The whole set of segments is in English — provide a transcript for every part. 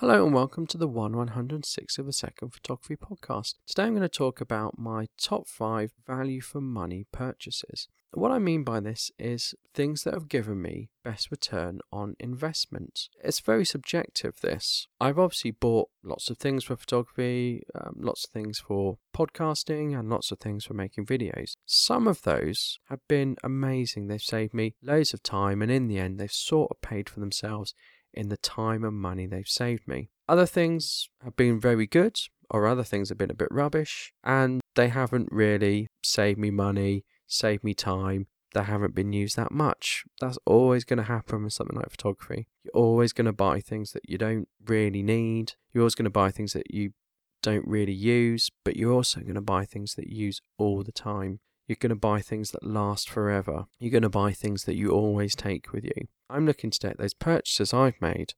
Hello and welcome to the 1 106 of a second photography podcast. Today I'm going to talk about my top 5 value for money purchases. What I mean by this is things that have given me best return on investment. It's very subjective, this. I've obviously bought lots of things for photography, um, lots of things for podcasting, and lots of things for making videos. Some of those have been amazing. They've saved me loads of time, and in the end, they've sort of paid for themselves in the time and money they've saved me. Other things have been very good, or other things have been a bit rubbish, and they haven't really saved me money, saved me time. They haven't been used that much. That's always going to happen with something like photography. You're always going to buy things that you don't really need. You're always going to buy things that you don't really use, but you're also going to buy things that you use all the time. You're going to buy things that last forever. You're going to buy things that you always take with you. I'm looking to take those purchases I've made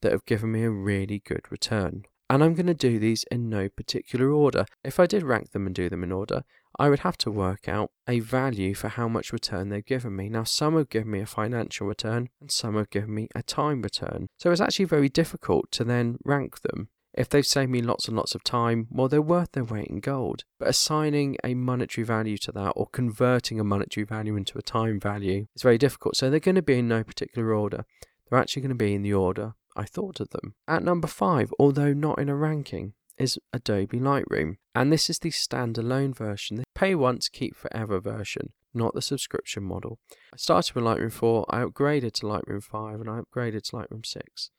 that have given me a really good return. And I'm going to do these in no particular order. If I did rank them and do them in order, I would have to work out a value for how much return they've given me. Now, some have given me a financial return and some have given me a time return. So it's actually very difficult to then rank them. If they've saved me lots and lots of time, well, they're worth their weight in gold. But assigning a monetary value to that or converting a monetary value into a time value is very difficult. So they're going to be in no particular order. They're actually going to be in the order I thought of them. At number five, although not in a ranking, is Adobe Lightroom. And this is the standalone version, the pay once, keep forever version, not the subscription model. I started with Lightroom 4, I upgraded to Lightroom 5, and I upgraded to Lightroom 6.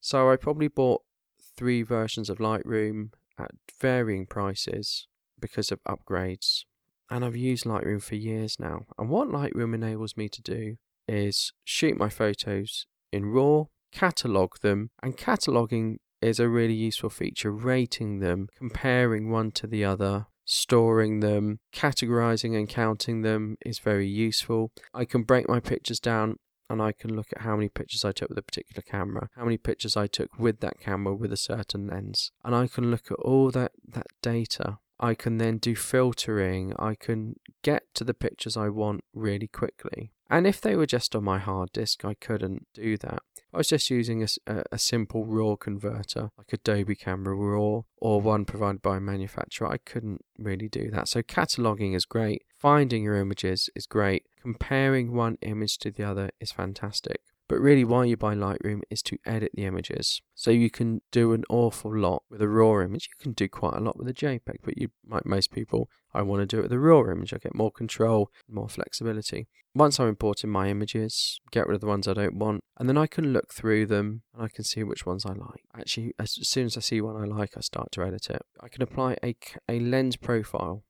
So I probably bought three versions of Lightroom at varying prices because of upgrades. And I've used Lightroom for years now. And what Lightroom enables me to do is shoot my photos in RAW, catalog them, and cataloging is a really useful feature, rating them, comparing one to the other, storing them, categorizing and counting them is very useful. I can break my pictures down and I can look at how many pictures I took with a particular camera, how many pictures I took with that camera with a certain lens, and I can look at all that, that data. I can then do filtering. I can get to the pictures I want really quickly. And if they were just on my hard disk, I couldn't do that. I was just using a, a, simple RAW converter, like Adobe Camera RAW, or one provided by a manufacturer. I couldn't really do that. So cataloging is great. Finding your images is great. Comparing one image to the other is fantastic. But really, why you buy Lightroom is to edit the images. So you can do an awful lot with a raw image. You can do quite a lot with a JPEG, but you, like most people, I want to do it with a raw image. I get more control, more flexibility. Once I'm importing my images, get rid of the ones I don't want, and then I can look through them and I can see which ones I like. Actually, as soon as I see one I like, I start to edit it. I can apply a, a lens profile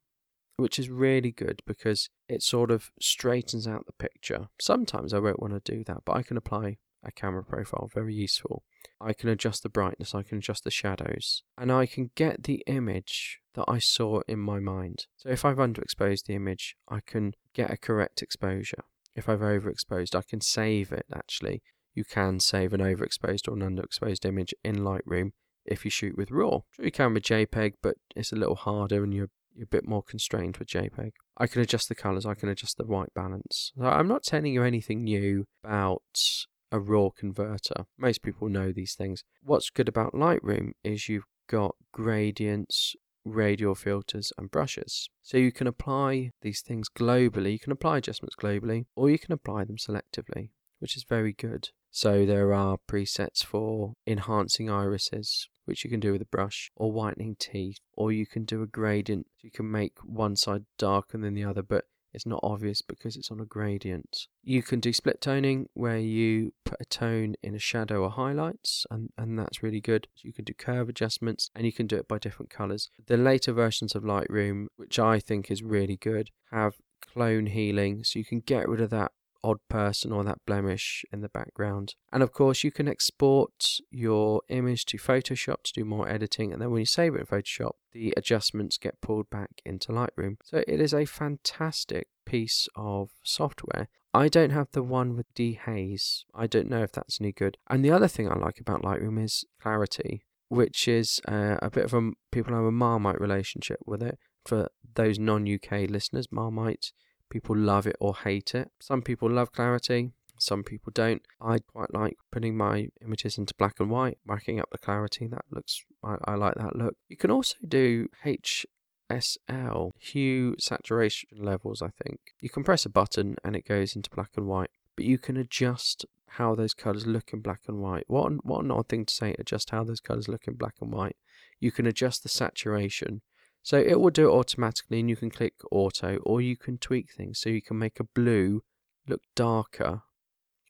which is really good because it sort of straightens out the picture. Sometimes I won't want to do that, but I can apply a camera profile, very useful. I can adjust the brightness, I can adjust the shadows, and I can get the image that I saw in my mind. So if I've underexposed the image, I can get a correct exposure. If I've overexposed, I can save it actually. You can save an overexposed or an underexposed image in Lightroom if you shoot with RAW. Sure, you can with JPEG, but it's a little harder and you're you're a bit more constrained with JPEG. I can adjust the colors, I can adjust the white balance. So I'm not telling you anything new about a raw converter. Most people know these things. What's good about Lightroom is you've got gradients, radial filters, and brushes. So you can apply these things globally. You can apply adjustments globally, or you can apply them selectively, which is very good. So there are presets for enhancing irises, which you can do with a brush, or whitening teeth, or you can do a gradient. You can make one side darker than the other, but it's not obvious because it's on a gradient. You can do split toning where you put a tone in a shadow or highlights, and, and that's really good. You can do curve adjustments and you can do it by different colors. The later versions of Lightroom, which I think is really good, have clone healing, so you can get rid of that odd person or that blemish in the background. And of course, you can export your image to Photoshop to do more editing, and then when you save it in Photoshop, the adjustments get pulled back into Lightroom. So it is a fantastic piece of software. I don't have the one with dehaze. I don't know if that's any good. And the other thing I like about Lightroom is clarity, which is uh, a bit of a people have a Marmite relationship with it. For those non UK listeners, Marmite People love it or hate it. Some people love clarity, Some people don't. I quite like putting my images into black and white, marking up the clarity. That looks, I, I like that look. You can also do HSL, hue saturation levels, I think. You can press a button and it goes into black and white, but you can adjust how those colours look in black and white. What what an odd thing to say, adjust how those colours look in black and white. You can adjust the saturation. So it will do it automatically and you can click auto or you can tweak things. So you can make a blue look darker.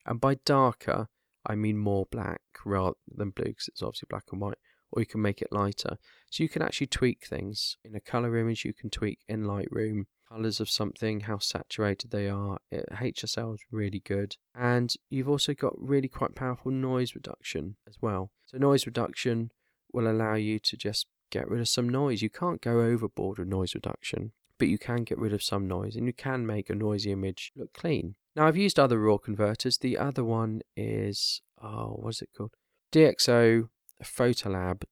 And by darker, I mean more black rather than blue because it's obviously black and white. Or you can make it lighter. So you can actually tweak things. In a color image, you can tweak in Lightroom colors of something, how saturated they are. Eh, it, HSL is really good. And you've also got really quite powerful noise reduction as well. So noise reduction will allow you to just get rid of some noise. You can't go overboard with noise reduction, but you can get rid of some noise and you can make a noisy image look clean. Now I've used other raw converters. The other one is oh, what's it called? DxO Photolab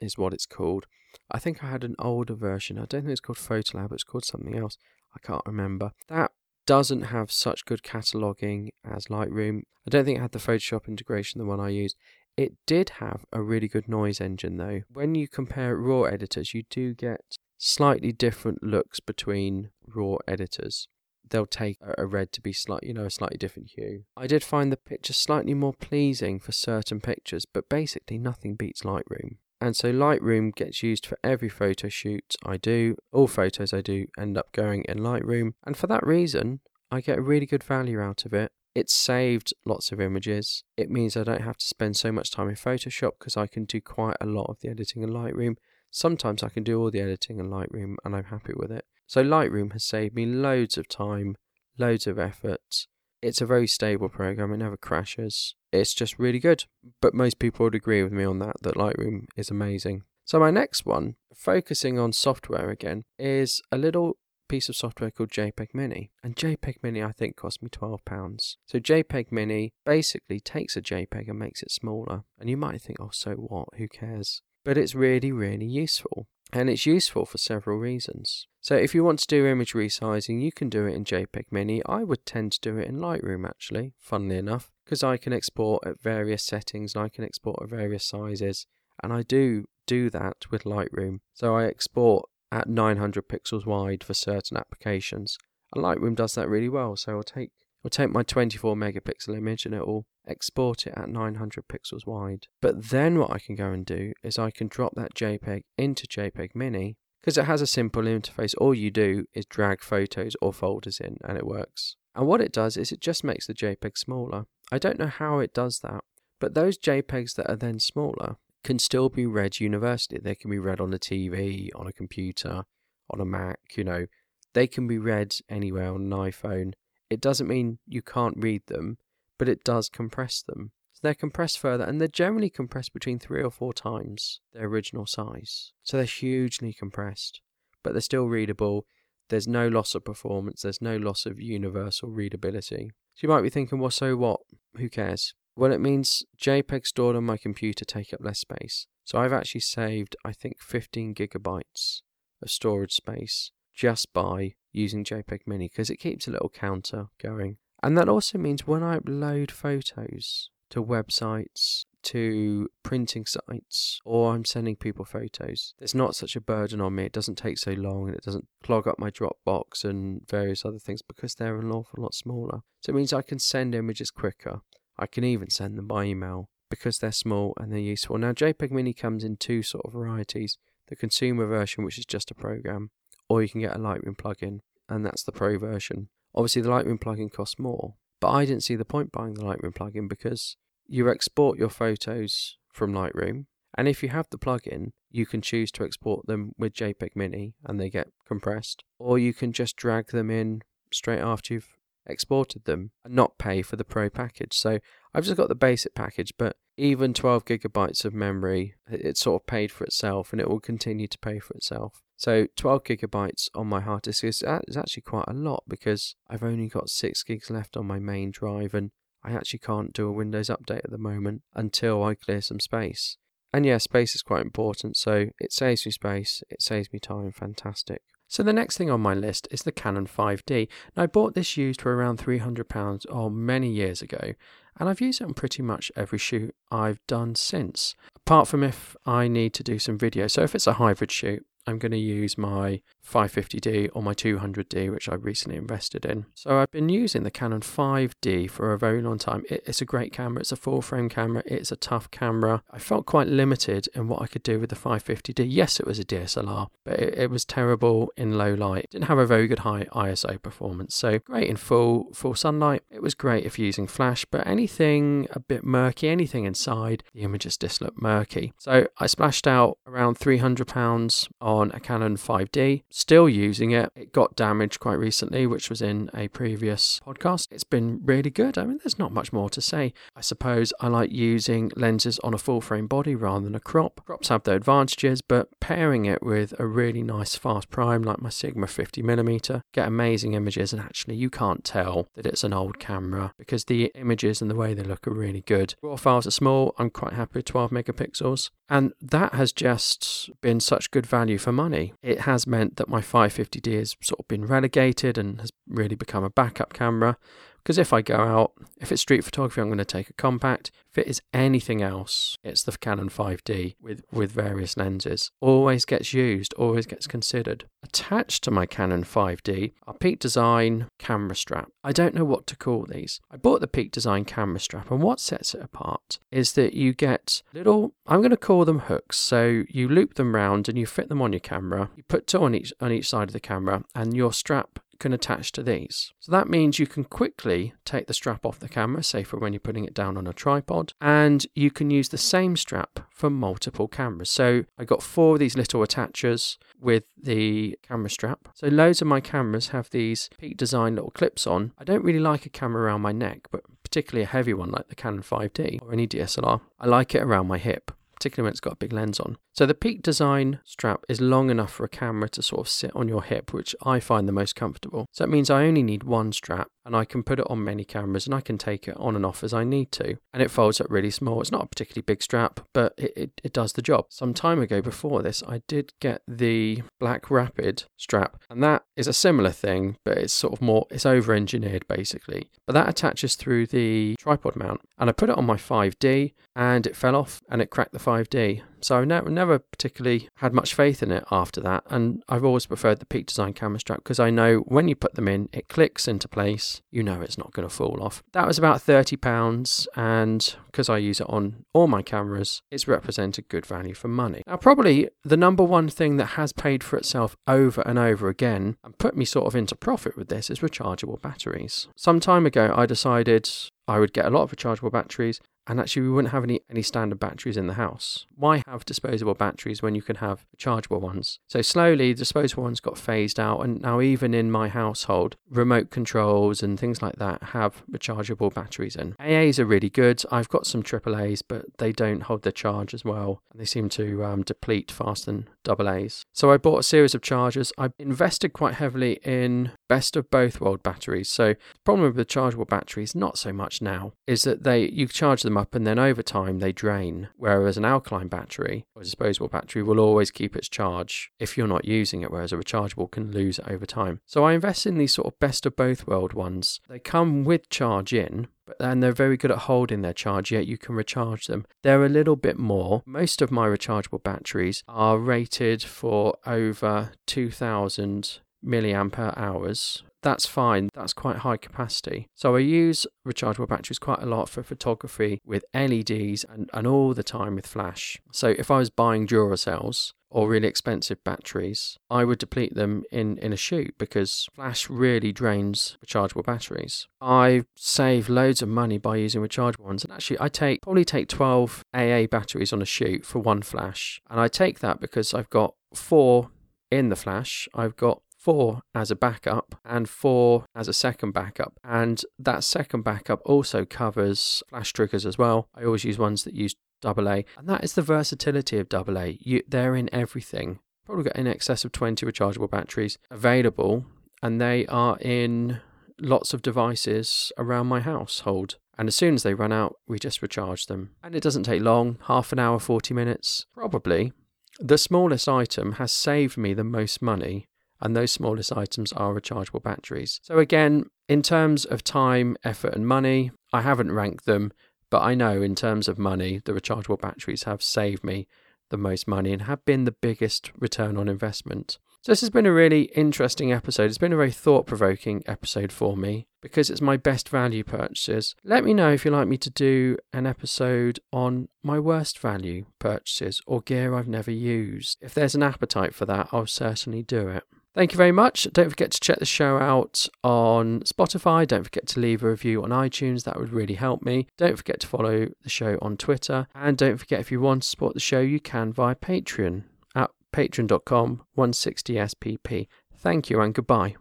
is what it's called. I think I had an older version. I don't think it's called Photolab, it's called something else. I can't remember. That doesn't have such good cataloging as Lightroom. I don't think it had the Photoshop integration, the one I used. It did have a really good noise engine though. When you compare raw editors, you do get slightly different looks between raw editors. They'll take a red to be slightly, you know, a slightly different hue. I did find the picture slightly more pleasing for certain pictures, but basically nothing beats Lightroom. And so Lightroom gets used for every photo shoot I do. All photos I do end up going in Lightroom. And for that reason, I get a really good value out of it. It's saved lots of images. It means I don't have to spend so much time in Photoshop because I can do quite a lot of the editing in Lightroom. Sometimes I can do all the editing in Lightroom and I'm happy with it. So Lightroom has saved me loads of time, loads of effort. It's a very stable program, it never crashes. It's just really good. But most people would agree with me on that, that Lightroom is amazing. So my next one, focusing on software again, is a little piece of software called JPEG Mini. And JPEG Mini, I think, cost me £12. So JPEG Mini basically takes a JPEG and makes it smaller. And you might think, oh, so what? Who cares? But it's really, really useful. And it's useful for several reasons. So if you want to do image resizing, you can do it in JPEG Mini. I would tend to do it in Lightroom actually, funnily enough, because I can export at various settings and I can export at various sizes. And I do do that with Lightroom. So I export at 900 pixels wide for certain applications. And Lightroom does that really well. So I'll take I'll take my 24 megapixel image and it will export it at 900 pixels wide. But then what I can go and do is I can drop that JPEG into JPEG Mini because it has a simple interface. All you do is drag photos or folders in and it works. And what it does is it just makes the JPEG smaller. I don't know how it does that, but those JPEGs that are then smaller can still be read universally. They can be read on a TV, on a computer, on a Mac, you know. They can be read anywhere on an iPhone it doesn't mean you can't read them, but it does compress them. So they're compressed further, and they're generally compressed between three or four times their original size. So they're hugely compressed, but they're still readable. There's no loss of performance, there's no loss of universal readability. So you might be thinking, well, so what? Who cares? Well, it means JPEG stored on my computer take up less space. So I've actually saved, I think, 15 gigabytes of storage space just by using JPEG Mini because it keeps a little counter going. And that also means when I upload photos to websites, to printing sites, or I'm sending people photos, it's not such a burden on me. It doesn't take so long and it doesn't clog up my Dropbox and various other things because they're an awful lot smaller. So it means I can send images quicker. I can even send them by email because they're small and they're useful. Now, JPEG Mini comes in two sort of varieties the consumer version, which is just a program, or you can get a Lightroom plugin, and that's the pro version. Obviously, the Lightroom plugin costs more, but I didn't see the point buying the Lightroom plugin because you export your photos from Lightroom, and if you have the plugin, you can choose to export them with JPEG Mini and they get compressed, or you can just drag them in straight after you've exported them and not pay for the pro package. So I've just got the basic package, but even 12 gigabytes of memory, it sort of paid for itself and it will continue to pay for itself. So 12 gigabytes on my hard disk is, is actually quite a lot because I've only got 6 gigs left on my main drive and I actually can't do a Windows update at the moment until I clear some space. And yeah, space is quite important, so it saves me space, it saves me time, fantastic. So the next thing on my list is the Canon 5D. Now I bought this used for around £300 or many years ago, and I've used it on pretty much every shoot I've done since, apart from if I need to do some video. So if it's a hybrid shoot, I'm going to use my 550D or my 200D, which I recently invested in. So I've been using the Canon 5D for a very long time. It, it's a great camera. It's a full frame camera. It's a tough camera. I felt quite limited in what I could do with the 550D. Yes, it was a DSLR, but it, it was terrible in low light. It didn't have a very good high ISO performance. So great in full full sunlight. It was great if you're using flash, but anything a bit murky, anything inside, the images just look murky. So I splashed out around 300 pounds on a Canon 5D still using it. It got damaged quite recently, which was in a previous podcast. It's been really good. I mean, there's not much more to say. I suppose I like using lenses on a full frame body rather than a crop. Crops have their advantages, but pairing it with a really nice fast prime like my Sigma 50mm, get amazing images, and actually you can't tell that it's an old camera because the images and the way they look are really good. Raw files are small. I'm quite happy with 12 megapixels. And that has just been such good value for money. It has meant that my 550D has sort of been relegated and has really become a backup camera. Because if I go out, if it's street photography, I'm going to take a compact. If it is anything else, it's the Canon 5D with, with various lenses. Always gets used, always gets considered. Attached to my Canon 5D are Peak Design camera strap. I don't know what to call these. I bought the Peak Design camera strap, and what sets it apart is that you get little, I'm going to call them hooks. So you loop them round and you fit them on your camera. You put two on each on each side of the camera, and your strap can attach to these. So that means you can quickly take the strap off the camera, say for when you're putting it down on a tripod, and you can use the same strap for multiple cameras. So I got four of these little attachers with the camera strap. So loads of my cameras have these Peak Design little clips on. I don't really like a camera around my neck, but particularly a heavy one like the Canon 5D or any DSLR. I like it around my hip particularly when it's got a big lens on. So the Peak Design strap is long enough for a camera to sort of sit on your hip, which I find the most comfortable. So it means I only need one strap and I can put it on many cameras and I can take it on and off as I need to. And it folds up really small. It's not a particularly big strap, but it, it, it does the job. Some time ago before this, I did get the Black Rapid strap, and that is a similar thing, but it's sort of more, it's over engineered basically. But that attaches through the tripod mount. And I put it on my 5D and it fell off and it cracked the 5D. So I've never, never particularly had much faith in it after that. And I've always preferred the Peak Design camera strap because I know when you put them in, it clicks into place. You know it's not going to fall off. That was about £30. And because I use it on all my cameras, it's represented good value for money. Now, probably the number one thing that has paid for itself over and over again and put me sort of into profit with this is rechargeable batteries. Some time ago, I decided I would get a lot of rechargeable batteries and actually we wouldn't have any, any standard batteries in the house. Why have disposable batteries when you can have rechargeable ones? So slowly disposable ones got phased out and now even in my household, remote controls and things like that have rechargeable batteries in. AAs are really good. I've got some AAAs but they don't hold their charge as well and they seem to um, deplete faster than AA's. So I bought a series of chargers. I invested quite heavily in best of both world batteries. So the problem with the rechargeable batteries, not so much now, is that they you charge them up and then over time they drain. Whereas an alkaline battery or disposable battery will always keep its charge if you're not using it, whereas a rechargeable can lose it over time. So I invest in these sort of best of both world ones. They come with charge in, and they're very good at holding their charge, yet you can recharge them. They're a little bit more. Most of my rechargeable batteries are rated for over 2000 milliampere hours. That's fine. That's quite high capacity. So I use rechargeable batteries quite a lot for photography with LEDs and, and all the time with flash. So if I was buying Duracells, or really expensive batteries, I would deplete them in, in a shoot because flash really drains rechargeable batteries. I save loads of money by using rechargeable ones. And actually I take probably take 12 AA batteries on a shoot for one flash. And I take that because I've got four in the flash. I've got four as a backup and four as a second backup. And that second backup also covers flash triggers as well. I always use ones that use AA, and that is the versatility of AA. You, they're in everything. Probably got in excess of 20 rechargeable batteries available, and they are in lots of devices around my household. And as soon as they run out, we just recharge them. And it doesn't take long half an hour, 40 minutes, probably. The smallest item has saved me the most money and those smallest items are rechargeable batteries. So, again, in terms of time, effort, and money, I haven't ranked them, but I know in terms of money, the rechargeable batteries have saved me the most money and have been the biggest return on investment. So, this has been a really interesting episode. It's been a very thought provoking episode for me because it's my best value purchases. Let me know if you'd like me to do an episode on my worst value purchases or gear I've never used. If there's an appetite for that, I'll certainly do it. Thank you very much. Don't forget to check the show out on Spotify. Don't forget to leave a review on iTunes. That would really help me. Don't forget to follow the show on Twitter. And don't forget, if you want to support the show, you can via Patreon at patreon.com 160spp. Thank you and goodbye.